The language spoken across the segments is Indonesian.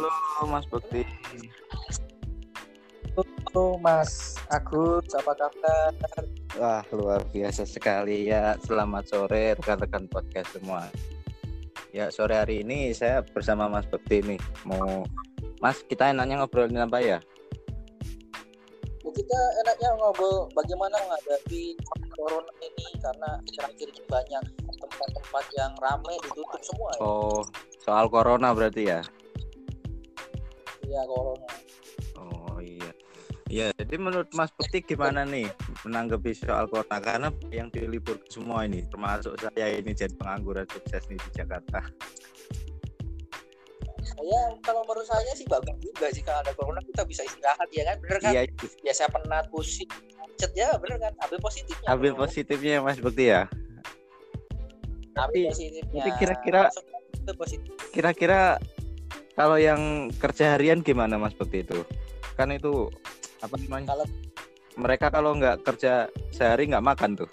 Halo Mas Bekti. Halo Mas Agus, apa kabar? Wah luar biasa sekali ya. Selamat sore rekan-rekan podcast semua. Ya sore hari ini saya bersama Mas Bekti nih. Mau Mas kita enaknya ngobrolin apa ya? Ya, kita enaknya ngobrol bagaimana menghadapi corona ini karena terakhir ini banyak tempat-tempat yang ramai ditutup semua ya. Oh soal corona berarti ya? Iya corona. Oh iya. Iya, jadi menurut Mas Bekti gimana nih menanggapi soal corona? Karena yang dilibur semua ini, termasuk saya ini jadi pengangguran sukses nih di Jakarta. Ya kalau menurut saya sih bagus juga sih kalau ada corona kita bisa istirahat ya kan, bener kan? Iya, Biasa penat, pusing, macet ya bener kan? Ambil positifnya. ambil positifnya ya, Mas Bekti ya. Ambil tapi- positifnya. tapi kira-kira-. Kira-kira kalau yang kerja harian gimana Mas Bekti itu? Kan itu apa namanya? Kalau Mereka kalau nggak kerja sehari nggak makan tuh.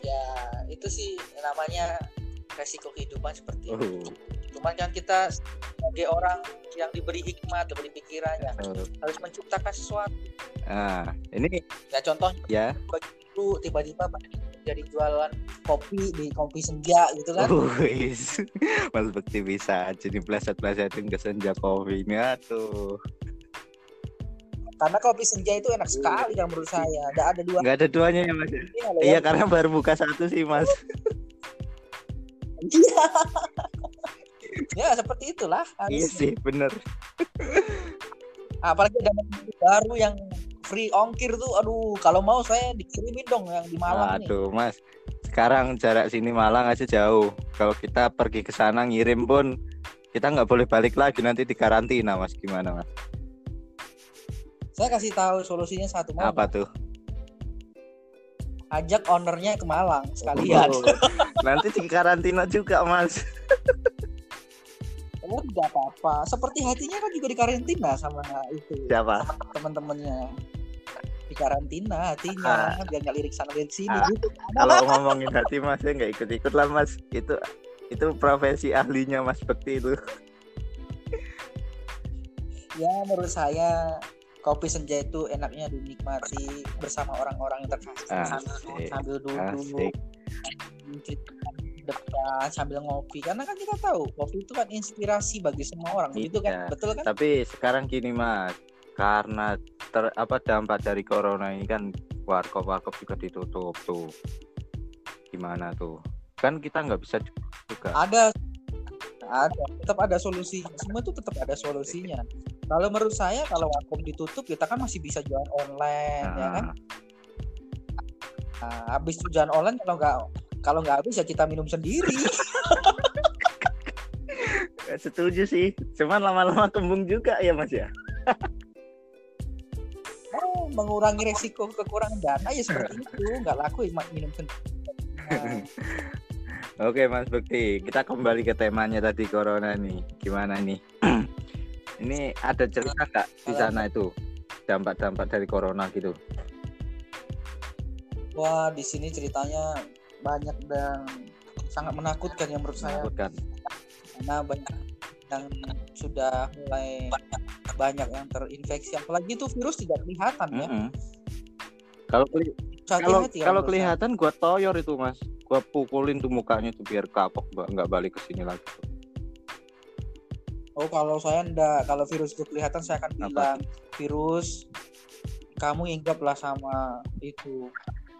ya itu sih namanya resiko kehidupan seperti Oh. itu. Cuman kan kita sebagai orang yang diberi hikmat, diberi pikirannya harus menciptakan sesuatu. Nah, ini Ya contohnya ya. dulu tiba-tiba jadi jualan kopi di kopi senja gitu kan. Wis. Mas Bekti bisa jadi pleset-plesetin ke senja kopi ini tuh. Karena kopi senja itu enak sekali kan menurut saya. Ada ada dua. Nggak ada duanya ya Mas. ya? Iya, Iya ya. karena baru buka satu sih Mas. Iya. ya seperti itulah. iya sih bener. Apalagi ada menu baru yang free ongkir tuh. Aduh, kalau mau saya dikirimin dong yang di Malang nih. Aduh Mas. Sekarang jarak sini Malang aja jauh. Kalau kita pergi ke sana ngirim pun kita nggak boleh balik lagi nanti di karantina Mas. Gimana Mas? Saya kasih tahu solusinya satu mau Apa tuh? ajak ownernya ke Malang sekalian. Oh, nanti di karantina juga Mas. Oh, tidak apa-apa. Seperti hatinya kan juga dikarantina sama itu Siapa? teman-temannya. Karantina hatinya Ah. biar nggak lirik sana lirik sini Ah. gitu. Kalau ngomongin hati Mas saya nggak ikut-ikut lah Mas. Itu itu profesi ahlinya Mas Bekti itu. Ya menurut saya kopi senja itu enaknya dinikmati bersama orang-orang yang terkasih Asik. sambil duduk depan sambil ngopi karena kan kita tahu kopi itu kan inspirasi bagi semua orang gitu Iya. kan betul kan Tapi sekarang gini Mas, karena ter, apa dampak dari corona ini kan warkop-warkop juga ditutup tuh. Gimana tuh? Kan kita nggak bisa juga. ada ada tetap ada solusi semua itu tetap ada solusinya kalau menurut saya kalau warkop ditutup kita kan masih bisa jualan online ya kan Nah, nah, habis itu jualan online kalau nggak kalau nggak habis ya kita minum sendiri setuju sih. Cuman lama-lama kembung juga ya Mas ya. oh, mengurangi resiko kekurangan dana ya seperti itu nggak laku ya minum sendiri Nah, Oke Mas Bekti, kita kembali ke temanya tadi corona nih. Gimana nih? ini ada cerita nggak di sana itu dampak-dampak dari corona gitu? wah di sini ceritanya banyak dan sangat menakutkan yang menurut saya Menakutkan. karena banyak yang sudah mulai banyak yang terinfeksi apalagi itu virus tidak kelihatan ya Mm-mm. Kalau keli- kalau ya kalau kelihatan gua toyor itu Mas. Gua pukulin tuh mukanya tuh biar kapok nggak balik ke sini lagi. oh kalau saya enggak kalau virus itu kelihatan saya akan Apa? bilang virus kamu inggaplah sama itu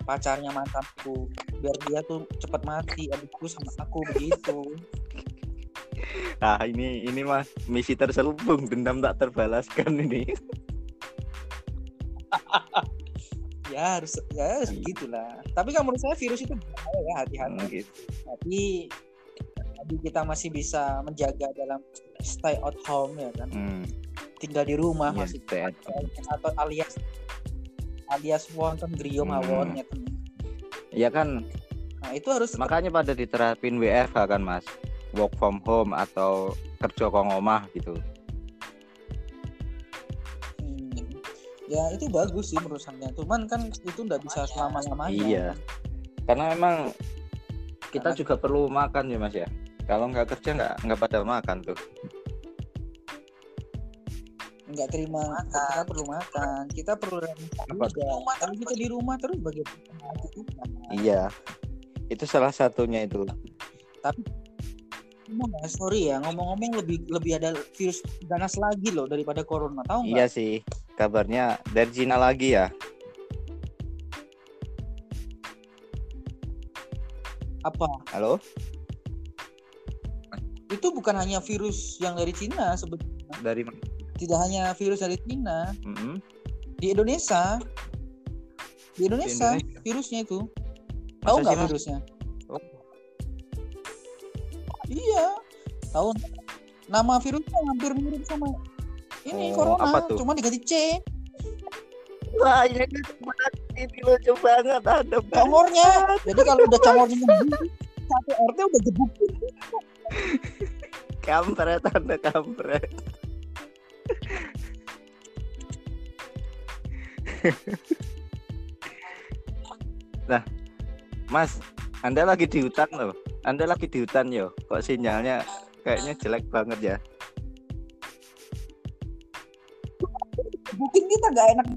pacarnya mantanku biar dia tuh cepat mati adikku sama aku begitu Nah, ini ini Mas, misi terselubung dendam tak terbalaskan ini. ya harus ya harus Iya. begitulah tapi kan menurut saya virus itu berbahaya ya hati-hati Hmm, gitu. tapi tapi kita masih bisa menjaga dalam stay at home ya kan Hmm, tinggal di rumah iya, masih stay at home. atau alias alias wonten griyo Hmm. mawon ya kan. Iya kan, nah itu harus makanya pada diterapin WFH kan Mas. Work from home atau kerja kong omah gitu. Hmm, ya itu bagus sih menurut saya cuman kan itu nggak bisa selama lamanya Iya. Karena memang kita Karena- juga perlu makan ya Mas ya. Kalau nggak kerja nggak nggak pada makan tuh. nggak terima kita perlu makan kita perlu Apa? juga kalau kita di rumah terus bagaimana Iya. Itu salah satunya itu. Emang ya, sorry ya ngomong-ngomong lebih lebih ada virus ganas lagi loh daripada corona tahu Iya nggak sih. Kabarnya dari Cina lagi ya. apa Halo? itu bukan hanya virus yang dari Cina sebetulnya Dari tidak hanya virus dari Cina Mm-mm. di Indonesia di Indonesia, Indonesia? virusnya itu tahu nggak virusnya tahu nama virusnya hampir mirip sama ini Oh, corona apa tuh? cuma diganti C Wah, ini ini lucu banget ada congornya jadi kalau udah congornya satu RT udah gebuk kampret ada kampret. nah, Mas, Anda lagi di hutan loh. Anda lagi di hutan yo. Kok sinyalnya kayaknya jelek banget ya? mungkin kita nggak enak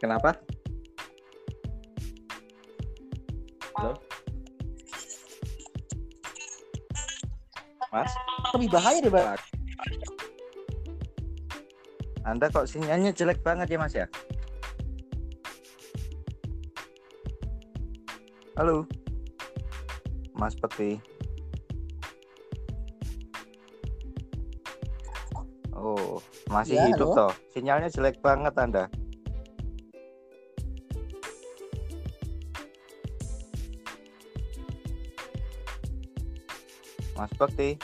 Kenapa? Halo? Mas, lebih bahaya daripada Anda kok sinyalnya jelek banget ya Mas ya? Halo? Mas Peti. Masih Ya, hidup halo? toh. Sinyalnya jelek banget Anda. Mas Bekti.